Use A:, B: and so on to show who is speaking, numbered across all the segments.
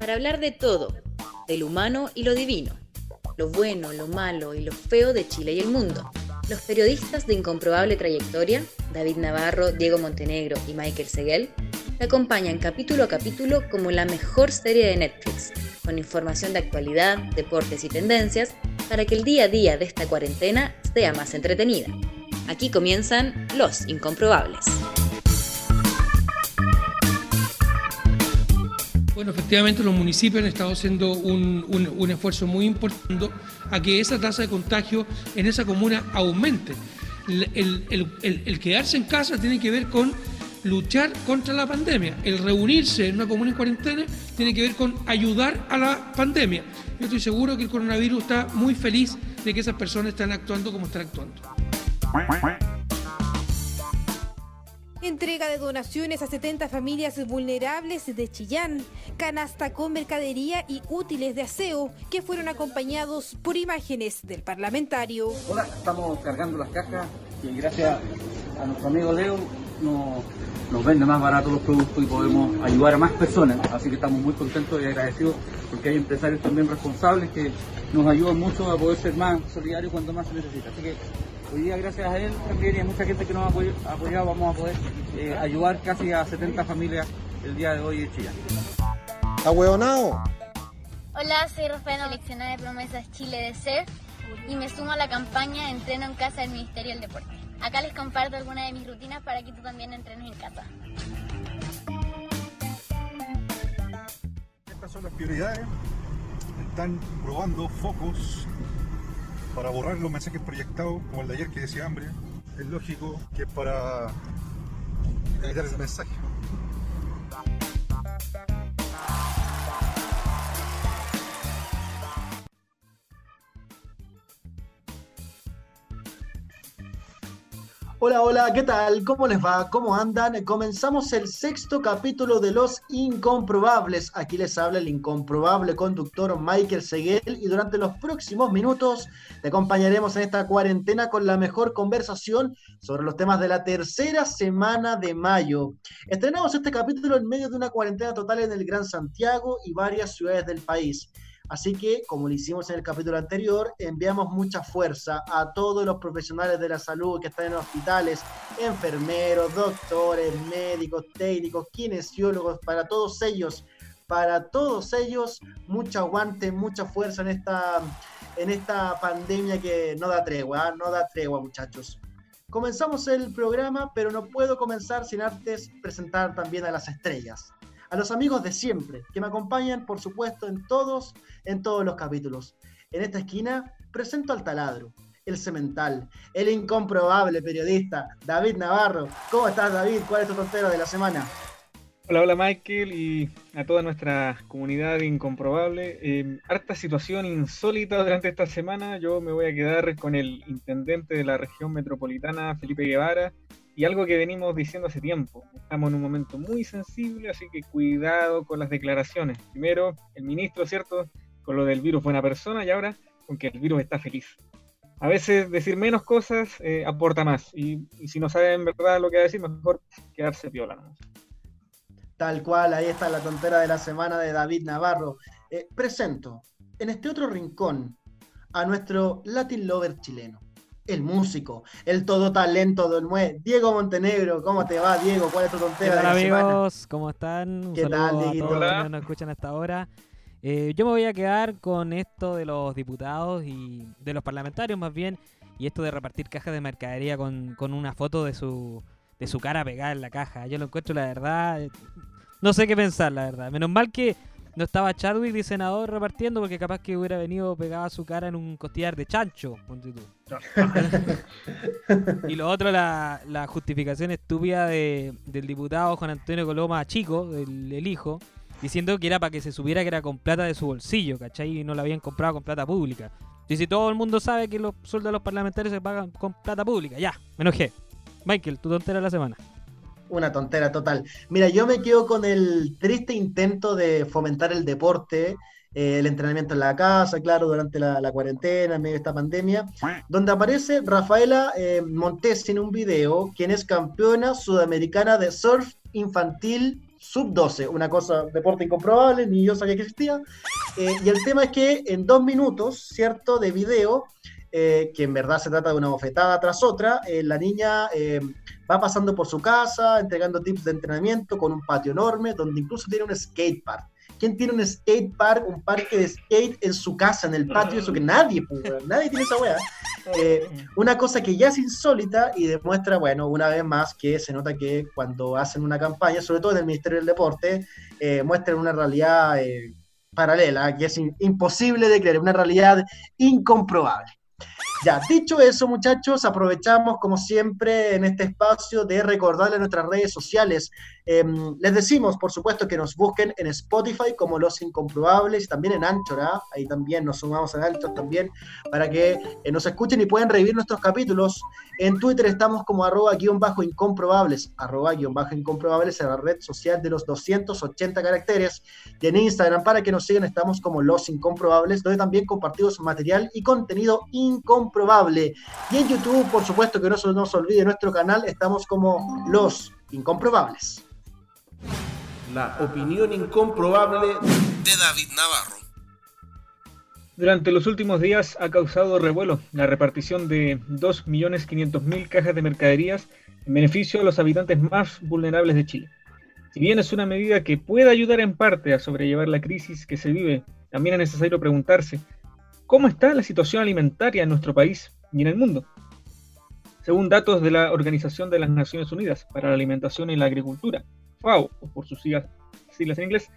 A: para hablar de todo, del humano y lo divino, lo bueno, lo malo y lo feo de Chile y el mundo. Los periodistas de incomprobable trayectoria, David Navarro, Diego Montenegro y Michael Seguel, te acompañan capítulo a capítulo como la mejor serie de Netflix, con información de actualidad, deportes y tendencias, para que el día a día de esta cuarentena sea más entretenida. Aquí comienzan Los Incomprobables.
B: Bueno, efectivamente los municipios han estado haciendo un, esfuerzo muy importante a que esa tasa de contagio en esa comuna aumente. el quedarse en casa tiene que ver con luchar contra la pandemia. El reunirse en una comuna en cuarentena tiene que ver con ayudar a la pandemia. Yo estoy seguro que el coronavirus está muy feliz de que esas personas están actuando como están actuando.
C: Entrega de donaciones a 70 familias vulnerables de Chillán, canasta con mercadería y útiles de aseo que fueron acompañados por imágenes del parlamentario.
D: Hola, estamos cargando las cajas y gracias a nuestro amigo Leo nos, nos vende más barato los productos y podemos ayudar a más personas. Así que estamos muy contentos y agradecidos porque hay empresarios también responsables que nos ayudan mucho a poder ser más solidarios cuando más se necesita. Así que hoy día gracias a él también y a mucha gente que nos ha apoyado vamos a poder eh, ayudar casi a 70 familias el día de hoy en Chile.
E: ¡Ahueonao!
F: Hola, soy Rafael, seleccionada de promesas Chile de CEF y me sumo a la campaña Entreno en Casa del Ministerio del Deporte. Acá les comparto algunas de mis rutinas para que tú también entrenes en casa.
E: Estas son las prioridades. Están probando focos para borrar los mensajes proyectados, como el de ayer que decía hambre. Es lógico que para evitar ese mensaje.
G: Hola, hola, ¿qué tal? ¿Cómo les va? ¿Cómo andan? Comenzamos el sexto capítulo de Los Incomprobables. Aquí les habla el incomprobable conductor Michael Seguel y durante los próximos minutos te acompañaremos en esta cuarentena con la mejor conversación sobre los temas de la tercera semana de mayo. Estrenamos este capítulo en medio de una cuarentena total en el Gran Santiago y varias ciudades del país. Así que, como lo hicimos en el capítulo anterior, enviamos mucha fuerza a todos los profesionales de la salud que están en hospitales, enfermeros, doctores, médicos, técnicos, kinesiólogos, para todos ellos, para todos ellos, mucho aguante, mucha fuerza en esta, en esta pandemia que no da tregua, ¿ah? no da tregua, muchachos. Comenzamos el programa, pero no puedo comenzar sin antes presentar también a las estrellas a los amigos de siempre, que me acompañan, por supuesto, en todos, en todos los capítulos. En esta esquina presento al taladro, el cemental, el incomprobable periodista, David Navarro. ¿Cómo estás, David? ¿Cuál es tu tontero de la semana?
H: Hola, hola Michael y a toda nuestra comunidad incomprobable. Eh, harta situación insólita durante esta semana. Yo me voy a quedar con el intendente de la región metropolitana, Felipe Guevara, y algo que venimos diciendo hace tiempo. Estamos en un momento muy sensible, así que cuidado con las declaraciones. Primero, el ministro, ¿cierto? Con lo del virus buena persona y ahora con que el virus está feliz. A veces decir menos cosas eh, aporta más y, si no saben verdad lo que decir, mejor quedarse piola.
G: Tal cual, ahí está la tontera de la semana de David Navarro. Eh, presento en este otro rincón a nuestro Latin Lover chileno el músico, el todo talento del Mue, Diego Montenegro. ¿Cómo te va, Diego? ¿Cuál es tu tontera?
I: Hola, amigos? ¿Cómo están? Un ¿Qué tal, a todos los que nos escuchan hasta ahora. Eh, yo me voy a quedar con esto de los diputados y de los parlamentarios más bien, y esto de repartir cajas de mercadería con, con una foto de su, de su cara pegada en la caja. Yo lo encuentro, la verdad, no sé qué pensar, la verdad. Menos mal que no estaba Chadwick de senador repartiendo porque capaz que hubiera venido pegada su cara en un costillar de chancho. y lo otro, la, justificación estúpida de, del diputado Juan Antonio Coloma Chico, el, hijo, diciendo que era para que se supiera que era con plata de su bolsillo, ¿cachai? Y no lo habían comprado con plata pública. Y si todo el mundo sabe que los sueldos de los parlamentarios se pagan con plata pública, ya, me enojé. Michael, tu tontera de la semana
G: una tontera total. Mira, yo me quedo con el triste intento de fomentar el deporte, eh, el entrenamiento en la casa, claro, durante la, cuarentena, en medio de esta pandemia, donde aparece Rafaela eh, Montes en un video, quien es campeona sudamericana de surf infantil sub-12, una cosa, deporte incomprobable, ni yo sabía que existía. Eh, y el tema es que en dos minutos, ¿cierto?, de video, eh, que en verdad se trata de una bofetada tras otra, eh, la niña va pasando por su casa, entregando tips de entrenamiento con un patio enorme, donde incluso tiene un skate park. ¿Quién tiene un skate park, un parque de skate en su casa, en el patio? Eso que nadie, pues, nadie tiene esa weá. Eh, una cosa que ya es insólita y demuestra, bueno, una vez más que se nota que cuando hacen una campaña, sobre todo en el Ministerio del Deporte, eh, muestran una realidad eh, paralela, que es imposible de creer, una realidad incomprobable. Ya, dicho eso, muchachos, aprovechamos como siempre en este espacio de recordarle nuestras redes sociales. Em, les decimos, por supuesto, que nos busquen en Spotify como Los Incomprobables, también en Anchor, ¿ah? ahí también nos sumamos en Anchor también, para que eh, nos escuchen y puedan revivir nuestros capítulos. En Twitter estamos como arroba guion bajo incomprobables, arroba guion bajo incomprobables en la red social de los 280 caracteres. Y en Instagram, para que nos sigan, estamos como Los Incomprobables, donde también compartimos material y contenido Incomprobable. Y en YouTube, por supuesto que no se nos olvide nuestro canal, estamos como Los Incomprobables.
J: La opinión incomprobable de David Navarro.
H: Durante los últimos días ha causado revuelo la repartición de 2.500.000 cajas de mercaderías en beneficio a los habitantes más vulnerables de Chile. Si bien es una medida que puede ayudar en parte a sobrellevar la crisis que se vive, también es necesario preguntarse ¿Cómo está la situación alimentaria en nuestro país y en el mundo? Según datos de la Organización de las Naciones Unidas para la Alimentación y la Agricultura, FAO, por sus siglas, en inglés,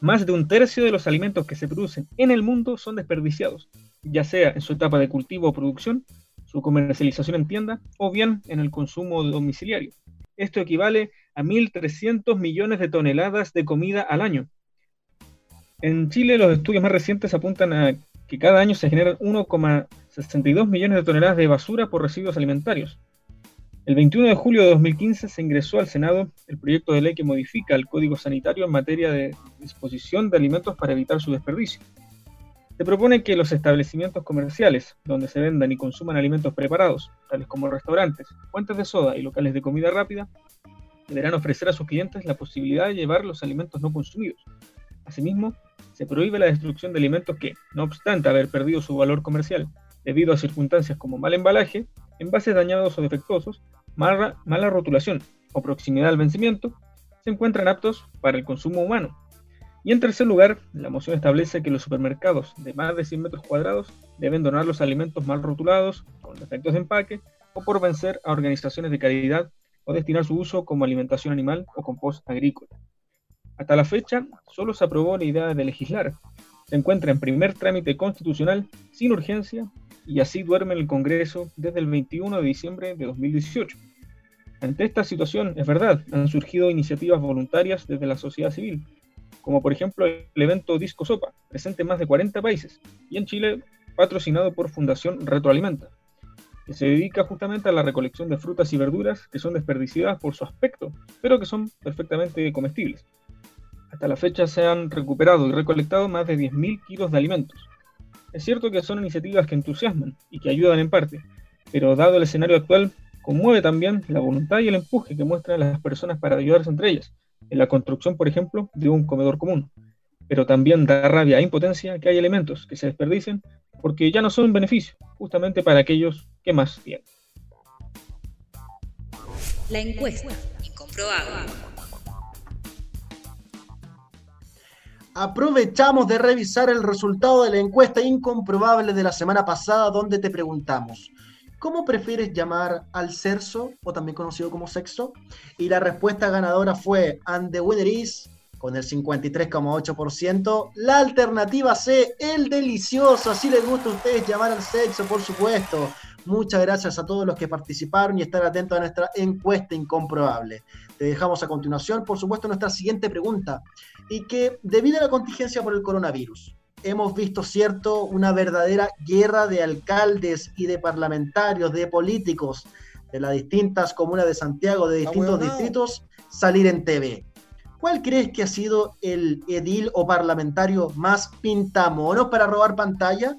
H: más de un tercio de los alimentos que se producen en el mundo son desperdiciados, ya sea en su etapa de cultivo o producción, su comercialización en tienda o bien en el consumo domiciliario. Esto equivale a 1.300 millones de toneladas de comida al año. En Chile los estudios más recientes apuntan a que cada año se generan 1,62 millones de toneladas de basura por residuos alimentarios. El 21 de julio de 2015 se ingresó al Senado el proyecto de ley que modifica el Código Sanitario en materia de disposición de alimentos para evitar su desperdicio. Se propone que los establecimientos comerciales donde se vendan y consuman alimentos preparados, tales como restaurantes, fuentes de soda y locales de comida rápida, deberán ofrecer a sus clientes la posibilidad de llevar los alimentos no consumidos. Asimismo, se prohíbe la destrucción de alimentos que, no obstante haber perdido su valor comercial debido a circunstancias como mal embalaje, envases dañados o defectuosos, mala, rotulación o proximidad al vencimiento, se encuentran aptos para el consumo humano. Y en tercer lugar, la moción establece que los supermercados de más de 100 metros cuadrados deben donar los alimentos mal rotulados, con defectos de empaque, o por vencer a organizaciones de caridad o destinar su uso como alimentación animal o compost agrícola. Hasta la fecha, solo se aprobó la idea de legislar. Se encuentra en primer trámite constitucional, sin urgencia, y así duerme en el Congreso desde el 21 de diciembre de 2018. Ante esta situación, es verdad, han surgido iniciativas voluntarias desde la sociedad civil, como por ejemplo el evento Disco Sopa, presente en más de 40 países, y en Chile patrocinado por Fundación Retroalimenta, que se dedica justamente a la recolección de frutas y verduras que son desperdiciadas por su aspecto, pero que son perfectamente comestibles. Hasta la fecha se han recuperado y recolectado más de 10.000 kilos de alimentos. Es cierto que son iniciativas que entusiasman y que ayudan en parte, pero dado el escenario actual, conmueve también la voluntad y el empuje que muestran las personas para ayudarse entre ellas, en la construcción, por ejemplo, de un comedor común. Pero también da rabia e impotencia que hay elementos que se desperdicen porque ya no son un beneficio, justamente para aquellos que más tienen.
A: La encuesta, incomprobable.
G: aprovechamos de revisar el resultado de la encuesta incomprobable de la semana pasada donde te preguntamos, ¿cómo prefieres llamar al cerso o también conocido como sexo? Y la respuesta ganadora fue And the winner con el 53,8%. La alternativa C, el delicioso. Así les gusta a ustedes llamar al sexo, por supuesto. Muchas gracias a todos los que participaron y estar atentos a nuestra encuesta incomprobable. Te dejamos a continuación, por supuesto, nuestra siguiente pregunta. Y que debido a la contingencia por el coronavirus, hemos visto, cierto, una verdadera guerra de alcaldes y de parlamentarios, de políticos de las distintas comunas de Santiago, de distintos distritos, salir en TV. ¿Cuál crees que ha sido el edil o parlamentario más pintamonos para robar pantalla?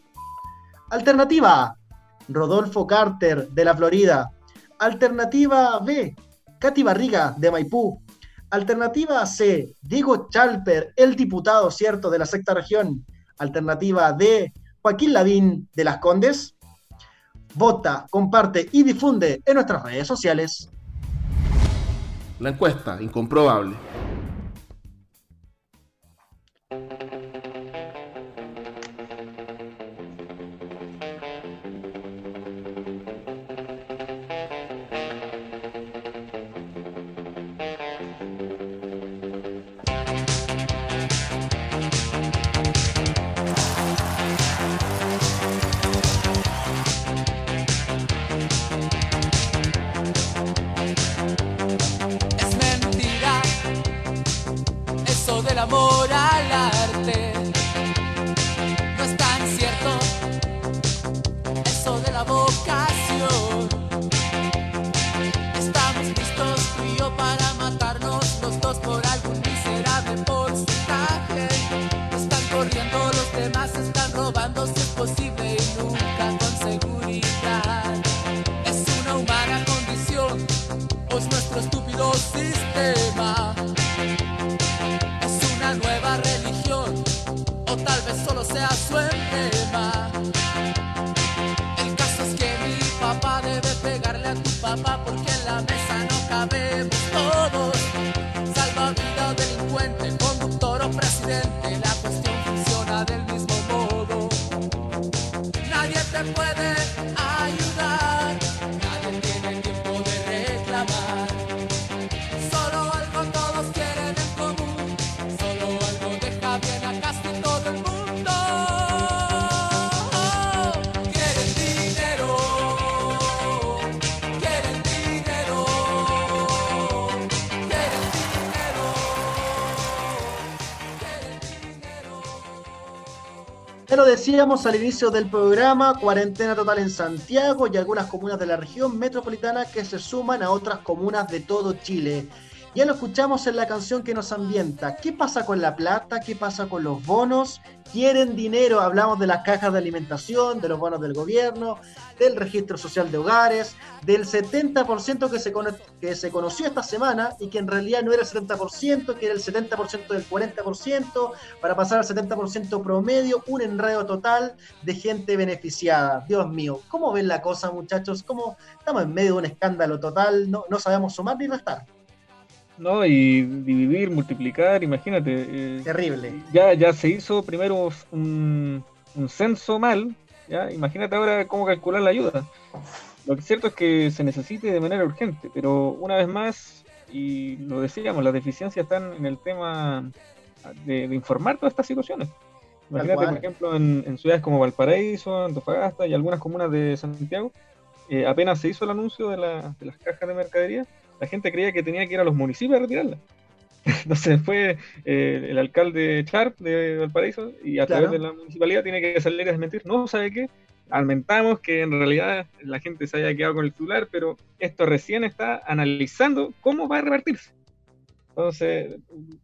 G: Alternativa A, Rodolfo Carter de la Florida. Alternativa B, Katy Barriga de Maipú. Alternativa C, Diego Chalper, el diputado, ¿cierto?, de la sexta región. Alternativa D, Joaquín Lavín de las Condes. Vota, comparte y difunde en nuestras redes sociales.
J: La encuesta, incomprobable. se puede.
G: Decíamos al inicio del programa, cuarentena total en Santiago y algunas comunas de la región metropolitana que se suman a otras comunas de todo Chile. Ya lo escuchamos en la canción que nos ambienta. ¿Qué pasa con la plata? ¿Qué pasa con los bonos? ¿Quieren dinero? Hablamos de las cajas de alimentación, de los bonos del gobierno, del registro social de hogares, del 70% que se, que se conoció esta semana y que en realidad no era el 70%, que era el 70% del 40%, para pasar al 70% promedio, un enredo total de gente beneficiada. Dios mío, ¿cómo ven la cosa muchachos? ¿Cómo estamos en medio de un escándalo total? No, no sabemos sumar ni restar.
H: ¿No? Y dividir, multiplicar, imagínate.
G: Eh, Terrible.
H: Ya, ya se hizo primero un, censo mal, ¿ya? Imagínate ahora cómo calcular la ayuda. Lo que es cierto es que se necesite de manera urgente, pero una vez más, y lo decíamos, las deficiencias están en el tema de, informar todas estas situaciones. Imagínate, por ejemplo, en, ciudades como Valparaíso, Antofagasta y algunas comunas de Santiago, eh, apenas se hizo el anuncio de, de las cajas de mercadería, la gente creía que tenía que ir a los municipios a retirarla. Entonces fue eh, el alcalde Sharp de Valparaíso y a través de la municipalidad tiene que salir a desmentir. No, ¿sabe qué? Aumentamos que en realidad la gente se haya quedado con el titular, pero esto recién está analizando cómo va a repartirse. Entonces,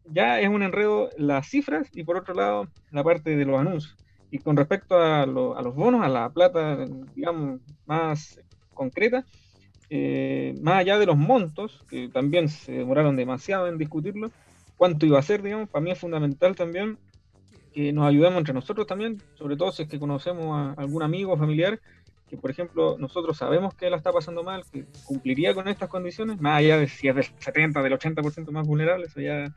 H: ya es un enredo las cifras y por otro lado la parte de los anuncios. Y con respecto a, a los bonos, a la plata, digamos, más concreta, eh, más allá de los montos, que también se demoraron demasiado en discutirlo, cuánto iba a ser, digamos, para mí es fundamental también que nos ayudemos entre nosotros también, sobre todo si es que conocemos a algún amigo o familiar que, por ejemplo, nosotros sabemos que la está pasando mal, que cumpliría con estas condiciones, más allá de si es del 70, del 80% más vulnerable, eso ya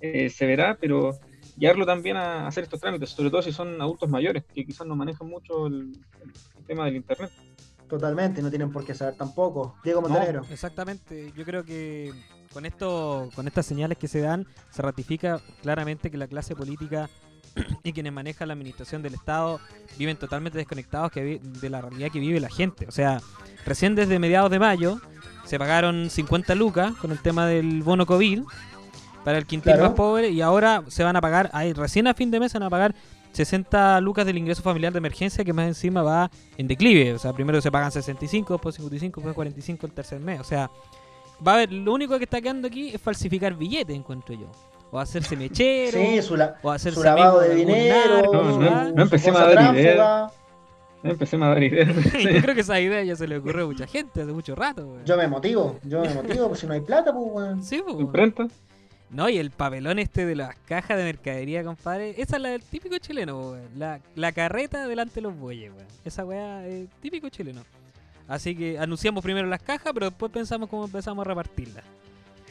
H: eh, se verá, pero guiarlo también a hacer estos trámites, sobre todo si son adultos mayores, que quizás no manejan mucho el tema del Internet.
G: Totalmente, no tienen por qué saber tampoco. Diego Montenegro.
I: exactamente, yo creo que con esto, con estas señales que se dan, se ratifica claramente que la clase política y quienes manejan la administración del Estado viven totalmente desconectados que de la realidad que vive la gente. O sea, recién desde mediados de mayo se pagaron 50 lucas con el tema del bono COVID para el quintil más pobre y ahora se van a pagar, ahí, recién a fin de mes se van a pagar 60 lucas del ingreso familiar de emergencia que más encima va en declive. O sea, primero se pagan 65, después 55, después 45 el tercer mes. O sea, va a haber, lo único que está quedando aquí es falsificar billetes, encuentro yo. O hacerse mechero,
G: sí, su
I: o hacerse
G: lavado de dinero,
H: no, no, no empecemos a dar ideas. No empecemos a dar ideas.
I: yo creo que esa idea ya se le ocurrió a mucha gente hace mucho rato.
G: Yo me motivo, yo me motivo, pues si no hay plata, pues, weón.
I: Sí, pues. No, y el papelón este de las cajas de mercadería, compadre. Esa es la del típico chileno, weón. La, la carreta delante de los bueyes, weón. Esa weá es típico chileno. Así que anunciamos primero las cajas, pero después pensamos cómo empezamos a repartirlas.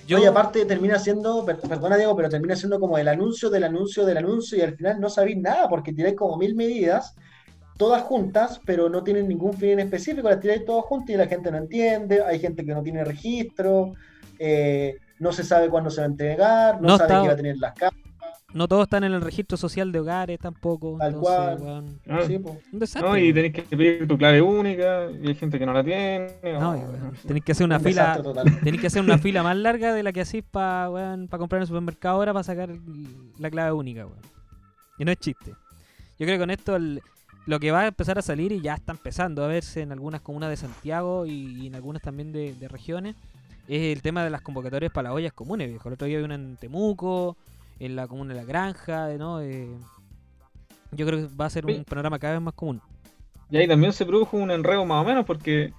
G: Yo... y aparte termina siendo, perdona Diego, pero termina siendo como el anuncio del anuncio del anuncio y al final no sabéis nada porque tiráis como mil medidas, todas juntas, pero no tienen ningún fin en específico, las tiráis todas juntas y la gente no entiende, hay gente que no tiene registro, eh, no se sabe cuándo se va a entregar, no, sabe qué va a tener las cajas.
I: No todos están en el registro social de hogares tampoco.
G: Tal cual.
H: Ah. no, y tenés que pedir tu clave única, y hay gente que no la tiene.
I: No, tenés que hacer una fila. Tenés que hacer una fila más larga de la que hacís para comprar en el supermercado ahora para sacar la clave única, Y no es chiste. Yo creo que con esto lo que va a empezar a salir, y ya está empezando a verse en algunas comunas de Santiago y, en algunas también de, regiones, es el tema de las convocatorias para las ollas comunes, viejo. El otro día vi una en Temuco, en la comuna de la granja, ¿no? Eh, yo creo que va a ser un panorama cada vez más común.
H: Y ahí también se produjo un enredo más o menos porque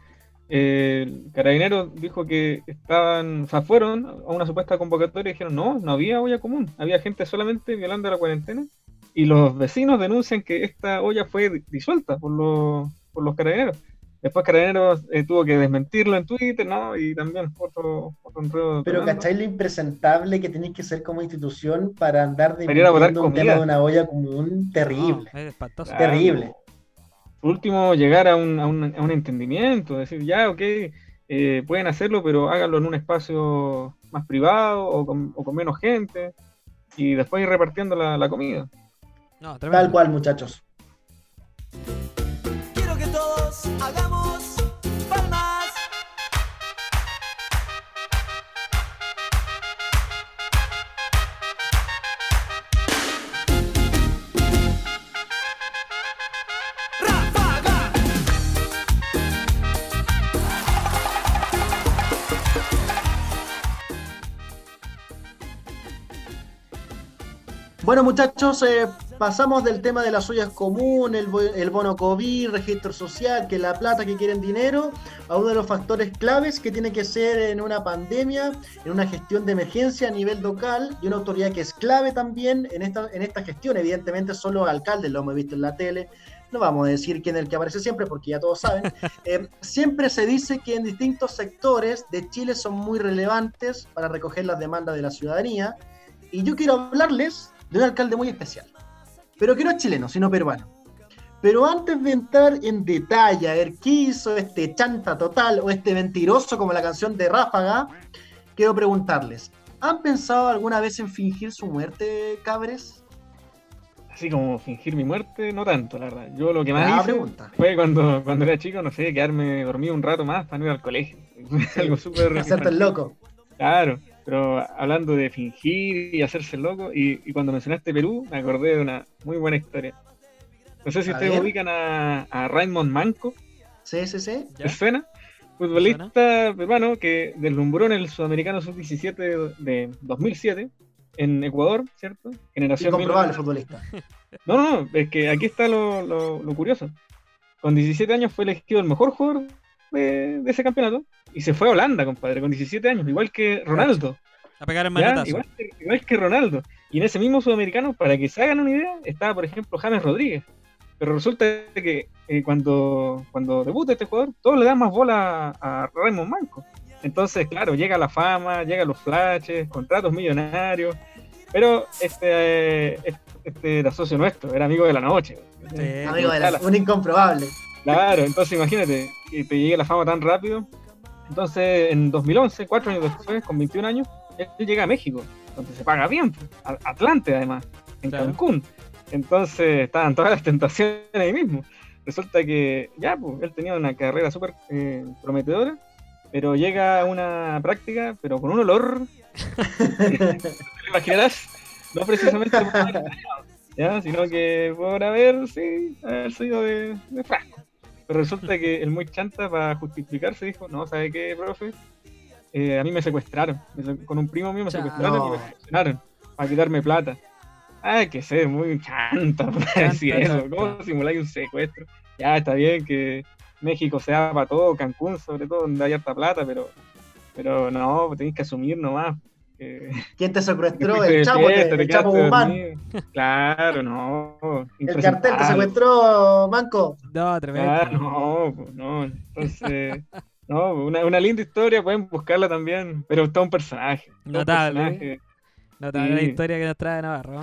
H: eh, el carabinero dijo que estaban, o sea, fueron a una supuesta convocatoria y dijeron, no, no había olla común, había gente solamente violando la cuarentena y los vecinos denuncian que esta olla fue disuelta por los, por los carabineros. Después Carabineros eh, tuvo que desmentirlo en Twitter, ¿no? Y también otro, otro
G: Pero ¿cacháis lo impresentable que tenéis que ser como institución para andar desmintiendo un tema de una olla común terrible? es terrible.
H: Por último, llegar a un, a un, a un entendimiento, decir, ya, ok, eh, pueden hacerlo, pero háganlo en un espacio más privado o con, o con menos gente y después ir repartiendo la, la comida.
G: Tal cual, muchachos.
K: Hagamos
G: Bueno, muchachos, eh, pasamos del tema de las ollas comunes, el, bono COVID, registro social, que la plata, que quieren dinero, a uno de los factores claves que tiene que ser en una pandemia, en una gestión de emergencia a nivel local y una autoridad que es clave también en esta, en esta gestión. Evidentemente, solo alcaldes lo hemos visto en la tele. No vamos a decir quién es el que aparece siempre, porque ya todos saben. Eh, siempre se dice que en distintos sectores de Chile son muy relevantes para recoger las demandas de la ciudadanía. Y yo quiero hablarles de un alcalde muy especial pero que no es chileno, sino peruano. Pero antes de entrar en detalle a ver qué hizo este chanta total o este mentiroso como la canción de Ráfaga, quiero preguntarles, ¿han pensado alguna vez en fingir su muerte, cabres?
H: Así como fingir mi muerte, no tanto, la verdad. Yo lo que más hice fue cuando, cuando era chico, no sé, quedarme dormido un rato más para no ir al colegio. Algo súper...
G: Hacerte el loco.
H: Claro, pero hablando de fingir y hacerse loco, y, cuando mencionaste Perú, me acordé de una muy buena historia. No sé si ustedes ubican a, a, Raymond Manco.
G: Sí, sí, sí.
H: suena? Futbolista peruano que deslumbró en el Sudamericano Sub-17 de 2007 en Ecuador, ¿cierto?
G: Generación Incomprobable futbolista.
H: No, no, es que aquí está lo, lo, curioso. Con 17 años fue elegido el mejor jugador de, ese campeonato y se fue a Holanda, compadre, con 17 años, igual que Ronaldo.
I: A pegar el manetazo.
H: Igual que, igual que Ronaldo. Y en ese mismo sudamericano, para que se hagan una idea, estaba, por ejemplo, James Rodríguez. Pero resulta que eh, cuando, cuando debuta este jugador, todos le dan más bola a, Raymond Manco. Entonces, claro, llega la fama, llegan los flashes, contratos millonarios. Pero este, este, este era socio nuestro, era amigo de la noche.
G: amigo de la, un incomprobable.
H: Claro, entonces imagínate que te llegue la fama tan rápido. Entonces, en 2011, cuatro años después, con 21 años, él llega a México, donde se paga bien, Atlante además, en Cancún. Entonces estaban todas las tentaciones ahí mismo. Resulta que ya, pues, él tenía una carrera súper eh, prometedora, pero llega a una práctica, pero con un olor, te imaginarás, no precisamente ¿ya? sino que por haber, sí, haber sido de, de frasco. Resulta que el muy chanta, para justificarse, dijo, no, ¿sabe qué, profe? Eh, a mí me secuestraron. Con un primo mío me secuestraron y me secuestraron para quitarme plata. Ay, que sé, muy chanta para decir eso. ¿Cómo simuláis un secuestro? Ya, está bien que México sea para todo, Cancún sobre todo, donde hay harta plata, pero pero no, tenéis que asumir nomás.
G: ¿Quién te secuestró? El Chapo, el Chapo Guzmán.
H: Claro, no.
G: El cartel te secuestró, Manco.
I: No, tremendo.
H: Ah, no, no. Entonces, no, una, una, linda historia, pueden buscarla también, pero está un personaje.
I: Notable. Un personaje. Notable la historia que nos trae Navarro.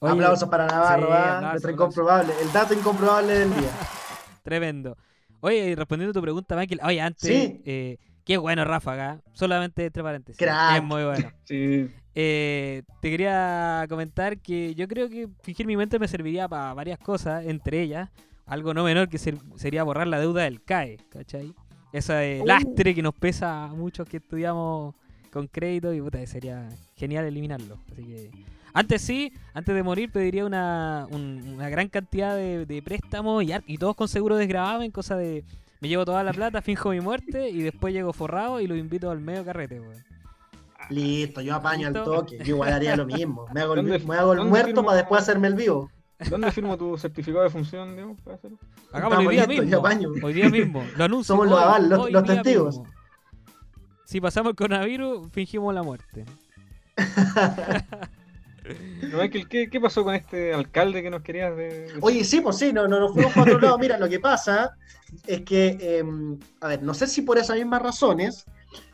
G: Aplausos para Navarro, ¿ah? nuestro incomprobable, el dato incomprobable del día.
I: Tremendo. Oye, respondiendo a tu pregunta, Michael, oye, antes, ¿Sí? eh, qué bueno Rafa acá, solamente entre paréntesis. Es muy bueno.
H: sí.
I: eh, te quería comentar que yo creo que fingir mi mente me serviría para varias cosas, entre ellas, algo no menor que ser, sería borrar la deuda del CAE, ¿cachai? Esa uh. lastre que nos pesa a muchos que estudiamos con crédito y puta, sería genial eliminarlo. Así que antes sí, antes de morir pediría una, una gran cantidad de, préstamos y, y, todos con seguro desgravamen, cosa de me llevo toda la plata, finjo mi muerte y después llego forrado y lo invito al medio carrete, weón.
G: Listo, yo apaño al toque, yo igual haría lo mismo. Me hago el, me hago el muerto para después hacerme el vivo.
H: ¿Dónde firmo tu certificado de función, Diego?
I: Hagamos hoy día mismo. Hoy día mismo. Lo anuncio.
G: Somos los, aval, los, los testigos.
I: Si pasamos el coronavirus, fingimos la muerte.
H: ¿qué, ¿qué, pasó con este alcalde que nos querías de,
G: Oye, sí, pues sí, no, no nos fuimos para otro lado. Mira, lo que pasa es que, em, a ver, no sé si por esas mismas razones,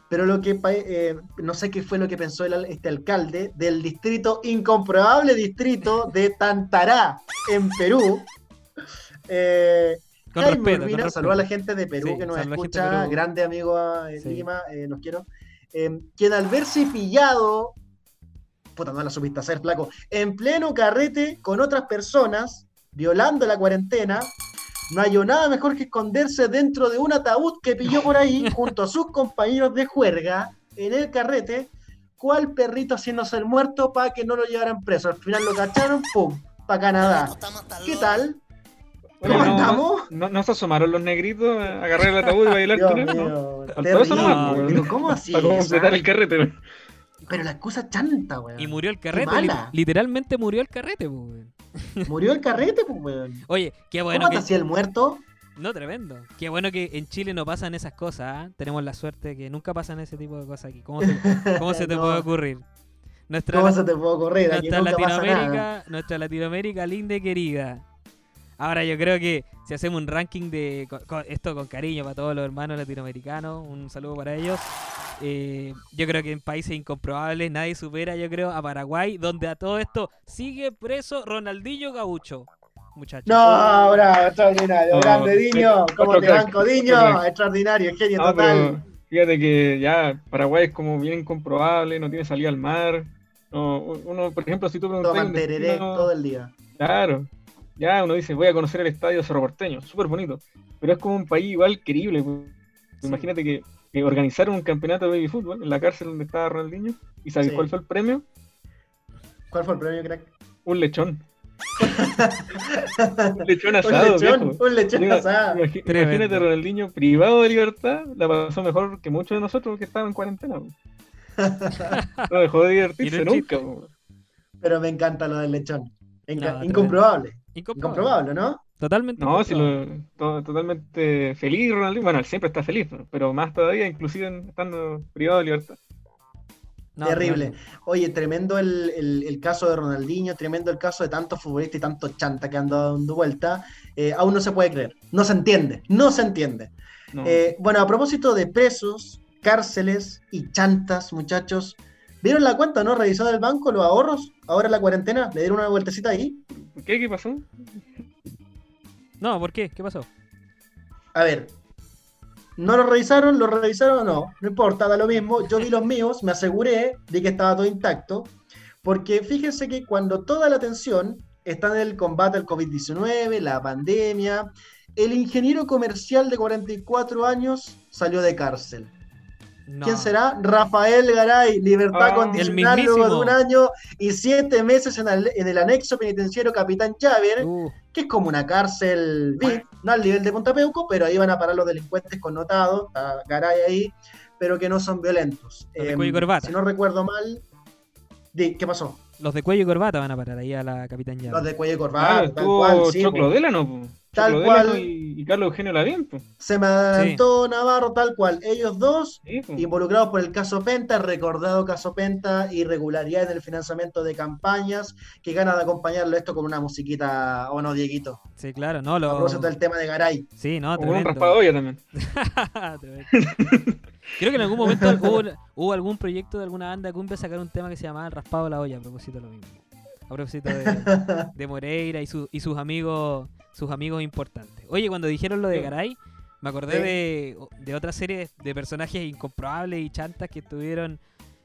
G: pero lo que eh, no sé qué fue lo que pensó el, este alcalde del distrito, incomprobable distrito de Tantará, en Perú. Eh,
I: con Jaime
G: saludó a la gente de Perú que nos escucha, grande amigo en Lima, eh, nos quiero. Em, quien al verse pillado puta, no la supiste hacer, flaco, en pleno carrete con otras personas, violando la cuarentena, no halló nada mejor que esconderse dentro de un ataúd que pilló por ahí, junto a sus compañeros de juerga, en el carrete, cual perrito haciéndose el muerto para que no lo llevaran preso. Al final lo cacharon, ¡pum! para Canadá. ¿Qué tal?
H: ¿Cómo andamos? No, se asomaron los negritos a agarrar el ataúd y bailar con él?
G: ¿no? ¿Cómo así?
H: Para completar el carrete.
G: Pero la excusa chanta, weón.
I: Y murió el carrete. literalmente murió el carrete, pues, weón.
G: Murió el carrete, pues, weón.
I: Oye, qué bueno.
G: ¿Cómo que... el muerto?
I: No, tremendo. Qué bueno que en Chile no pasan esas cosas. ¿eh? Tenemos la suerte de que nunca pasan ese tipo de cosas aquí. ¿Cómo, cómo se te puede ocurrir?
G: Nuestra, ¿Cómo se te puede ocurrir?
I: nuestra Latinoamérica, nuestra Latinoamérica linda y querida. Ahora yo creo que si hacemos un ranking de esto con cariño para todos los hermanos latinoamericanos, un saludo para ellos. Eh, yo creo que en países incomprobables nadie supera, yo creo, a Paraguay, donde a todo esto sigue preso Ronaldinho Gaucho. Muchachos.
G: No, bravo, extraordinario. Grande, Diño. ¿Cómo te banco, Diño? Extraordinario, genio total.
H: Fíjate que ya Paraguay es como bien incomprobable, no tiene salida al mar. No, uno, por ejemplo, si tú preguntas.
G: todo el día.
H: Claro. Ya uno dice, voy a conocer el estadio Cerro Porteño, súper bonito. Pero es como un país igual querible. Pues. Imagínate que organizaron un campeonato de baby fútbol en la cárcel donde estaba Ronaldinho. ¿Y sabes cuál fue el premio?
G: ¿Cuál fue el premio, crack?
H: Un lechón. un lechón asado.
G: un lechón, un lechón asado.
H: Imagínate, Ronaldinho privado de libertad, la pasó mejor que muchos de nosotros que estaban en cuarentena. no dejó de divertirse nunca.
G: Pero me encanta lo del lechón. incomprobable. incomprobable. ¿no?
I: Totalmente.
H: No, sí, lo, totalmente feliz Ronaldinho. Bueno, él siempre está feliz, pero más todavía, inclusive estando privado de libertad.
G: Terrible. Oye, tremendo el, caso de Ronaldinho, tremendo el caso de tantos futbolistas y tantos chanta que han dado vuelta. Eh, aún no se puede creer. No se entiende. No se entiende. Eh, bueno, a propósito de presos, cárceles y chantas, muchachos. ¿Vieron la cuenta, no? Revisado el banco, los ahorros, ahora la cuarentena, le dieron una vueltecita ahí.
H: ¿Qué? ¿Qué pasó?
I: No, ¿por qué? ¿Qué pasó?
G: A ver, ¿no lo revisaron? ¿Lo revisaron o no? No importa, da lo mismo. Yo vi los míos, me aseguré de que estaba todo intacto. Porque fíjense que cuando toda la atención está en el combate al COVID-19, la pandemia, el ingeniero comercial de 44 años salió de cárcel. ¿Quién será? Rafael Garay, libertad ah, condicional luego de un año y siete meses en el, anexo penitenciario Capitán Chávez, uh. que es como una cárcel VIP, no al nivel de Pontapeuco, pero ahí van a parar los delincuentes connotados, está Garay ahí, pero que no son violentos.
I: Eh,
G: si no recuerdo mal, ¿qué pasó?
I: Los de cuello y corbata van a parar ahí a la Capitán
G: Los de cuello y corbata. Ah,
H: tal cual, sí, Choclo Delano, Tal cual. Y, Carlos Eugenio Lavín.
G: Se me adelantó Navarro, tal cual. Ellos dos, involucrados por el caso Penta, recordado caso Penta, irregularidades en el financiamiento de campañas, que ganas de acompañarlo esto con una musiquita, ¿o no, Dieguito?
I: Sí, claro, no. Lo...
G: A del tema de Garay.
I: Sí, no,
H: Con un raspado olla también.
I: Creo que en algún momento hubo, algún proyecto de alguna banda cumbia sacar un tema que se llamaba El raspado de la olla, a propósito de lo mismo. A propósito de, Moreira y, y sus amigos sus amigos importantes. Oye, cuando dijeron lo de Garay, me acordé de, de otra serie de personajes incomprobables y chantas que estuvieron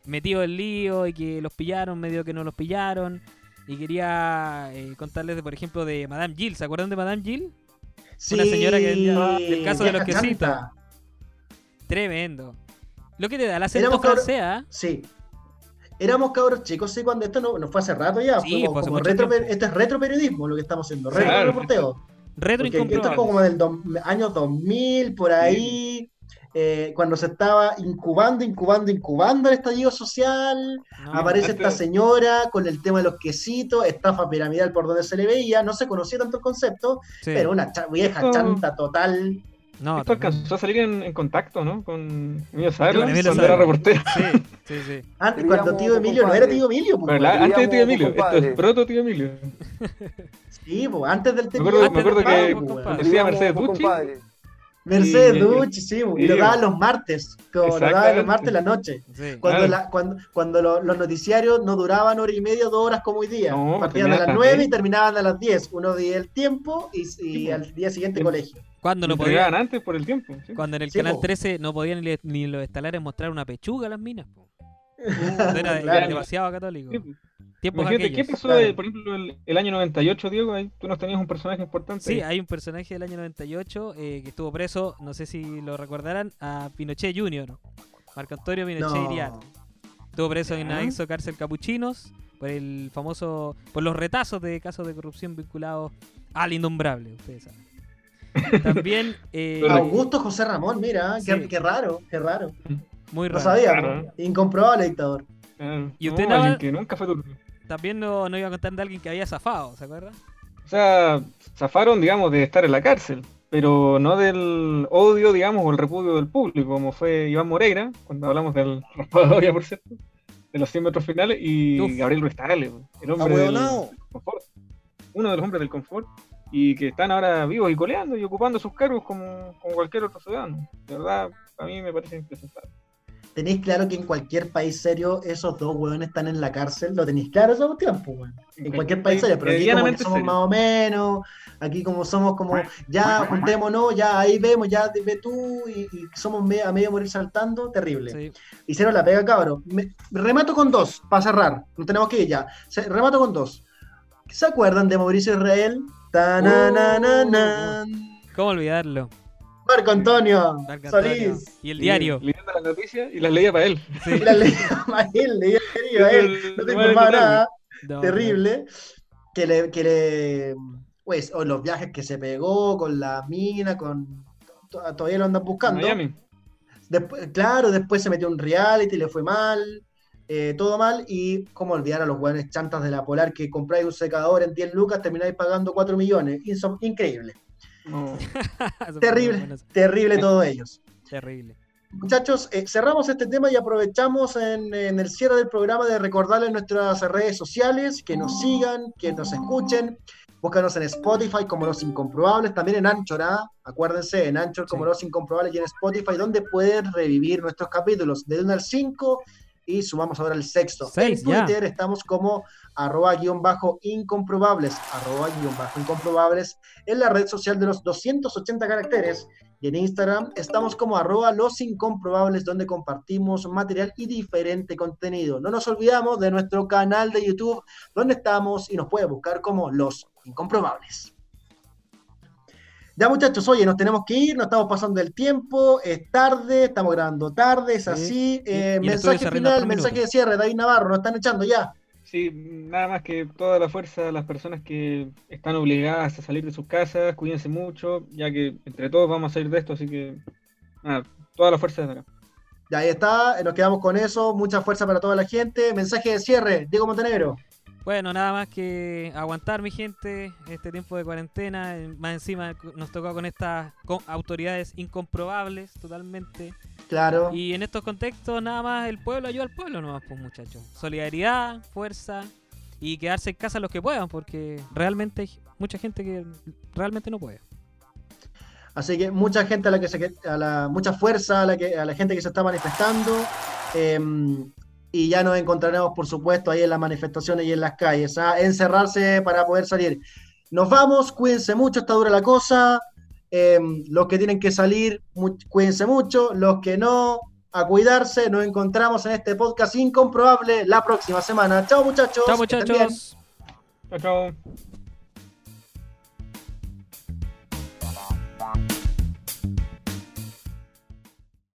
I: metidos en lío y que los pillaron, medio que no los pillaron. Y quería eh, contarles, de, por ejemplo, de Madame Jill. ¿Se acuerdan de Madame Jill?
G: Sí,
I: Una señora que del caso de los quesitos. Tremendo. Lo que te da la serie francés, ¿ah?
G: Sí. Éramos cabros chicos, sí, cuando esto no, fue hace rato ya. Sí, como, retro, esto es retroperiodismo lo que estamos haciendo, retro claro. reporteo.
I: Retro
G: Esto es como del año 2000, por ahí. Eh, cuando se estaba incubando, incubando, incubando el estallido social, aparece esta señora con el tema de los quesitos, estafa piramidal por donde se le veía, no se conocía tanto el concepto, pero una vieja chanta total.
H: No, Esto alcanzó a salir en, contacto, ¿no? Con Emilio Saber, cuando era reportero.
I: Sí, sí, sí.
G: Antes, cuando tío Emilio no era tío Emilio.
H: Pues, antes de tío Emilio, esto es proto tío Emilio.
G: Sí, pues antes del
H: tío Emilio. Me acuerdo, que decía Mercedes Ducci.
G: Mercedes Ducci, sí, y, lo daban los martes, como lo daban los martes la noche. Cuando, la, cuando, cuando los noticiarios no duraban hora y media, dos horas como hoy día. Partían a las nueve y terminaban a las diez. Uno día el tiempo y, y al día siguiente colegio.
I: Cuando no podían
H: antes por el tiempo.
I: Cuando en el canal 13 no podían ni, los estelares mostrar una pechuga a las minas. Uh, era, demasiado católico.
H: ¿Qué pasó, por ejemplo, el, año 98, Diego? Ahí tú nos tenías un personaje importante.
I: Sí, hay un personaje del año 98 eh, que estuvo preso, no sé si lo recordarán, a Pinochet Jr., Marco Antonio Pinochet no. Estuvo preso en la exo cárcel Capuchinos por el famoso, por los retazos de casos de corrupción vinculados al innombrable, ustedes saben. También. Eh,
G: Augusto José Ramón, mira, qué, raro, qué raro.
I: Muy raro.
G: No sabía, incomprobable dictador.
I: y usted
H: no, que nunca fue
I: También no, iba a contar de alguien que había zafado, ¿se acuerda?
H: O sea, zafaron, digamos, de estar en la cárcel, pero no del odio, digamos, o el repudio del público, como fue Iván Moreira, cuando hablamos del raspador, por cierto, de los 100 metros finales, y Gabriel Ruiz el hombre del confort, uno de los hombres del confort, y que están ahora vivos y coleando y ocupando sus cargos como, cualquier otro ciudadano. De verdad, a mí me parece impresentable.
G: ¿Tenéis claro que en cualquier país serio esos dos hueones están en la cárcel? ¿Lo tenéis claro esos tiempos, weón? En cualquier país serio, pero aquí como somos más o menos, aquí como somos como, ya juntémonos, ya ahí vemos, ya ve tú, y, somos a medio morir saltando, terrible. Hicieron la pega, cabrón. remato con dos, para cerrar, no tenemos que ir ya. remato con dos. ¿Se acuerdan de Mauricio Israel?
I: ¿Cómo olvidarlo?
G: Marco Antonio, Solís.
I: Y el diario.
H: Las noticias y las leía para él.
G: Sí. Y las leía para él, leía para él. No te informaba nada. Terrible. Que le, que le. Pues, o los viajes que se pegó con la mina, con. Todavía lo andan buscando.
H: Miami.
G: Después, claro, después se metió un reality, le fue mal. Eh, todo mal y cómo olvidar a los hueones chantas de la Polar que compráis un secador en 10 lucas, termináis pagando 4 millones. increíble. terrible, terrible todos ellos.
I: Terrible.
G: Muchachos, eh, cerramos este tema y aprovechamos en, el cierre del programa de recordarles nuestras redes sociales, que nos sigan, que nos escuchen. Búscanos en Spotify como Los Incomprobables, también en Anchor, ¿ah? acuérdense, en Anchor como Los Incomprobables y en Spotify, donde pueden revivir nuestros capítulos de 1 al 5 y sumamos ahora el sexto. en Twitter estamos como arroba guion bajo incomprobables, arroba guion bajo incomprobables, en la red social de los 280 caracteres. Y en Instagram estamos como arroba los incomprobables, donde compartimos material y diferente contenido. No nos olvidamos de nuestro canal de YouTube, donde estamos y nos puede buscar como los incomprobables. Ya muchachos, oye, nos tenemos que ir, nos estamos pasando el tiempo, es tarde, estamos grabando tarde, es así. Eh, mensaje final, mensaje de cierre, David Navarro, nos están echando ya.
H: Sí, nada más que toda la fuerza de las personas que están obligadas a salir de sus casas, cuídense mucho, ya que entre todos vamos a salir de esto, así que nada, toda la fuerza de acá.
G: Ya ahí está, nos quedamos con eso, mucha fuerza para toda la gente. Mensaje de cierre, Diego Montenegro.
I: Bueno, nada más que aguantar, mi gente, este tiempo de cuarentena. Más encima nos tocó con estas autoridades incomprobables totalmente.
G: Claro.
I: Y en estos contextos, nada más el pueblo ayuda al pueblo, nomás, pues, muchachos. Solidaridad, fuerza y quedarse en casa los que puedan, porque realmente hay mucha gente que realmente no puede.
G: Así que mucha gente a la que se a la, mucha fuerza a la que a la gente que se está manifestando. Em, y ya nos encontraremos, por supuesto, ahí en las manifestaciones y en las calles, a encerrarse para poder salir. Nos vamos, cuídense mucho, está dura la cosa. Em, los que tienen que salir, cuídense mucho. Los que no, a cuidarse. Nos encontramos en este podcast incomprobable la próxima semana. Chao, muchachos.
I: Chao, muchachos.
H: Chao, chao.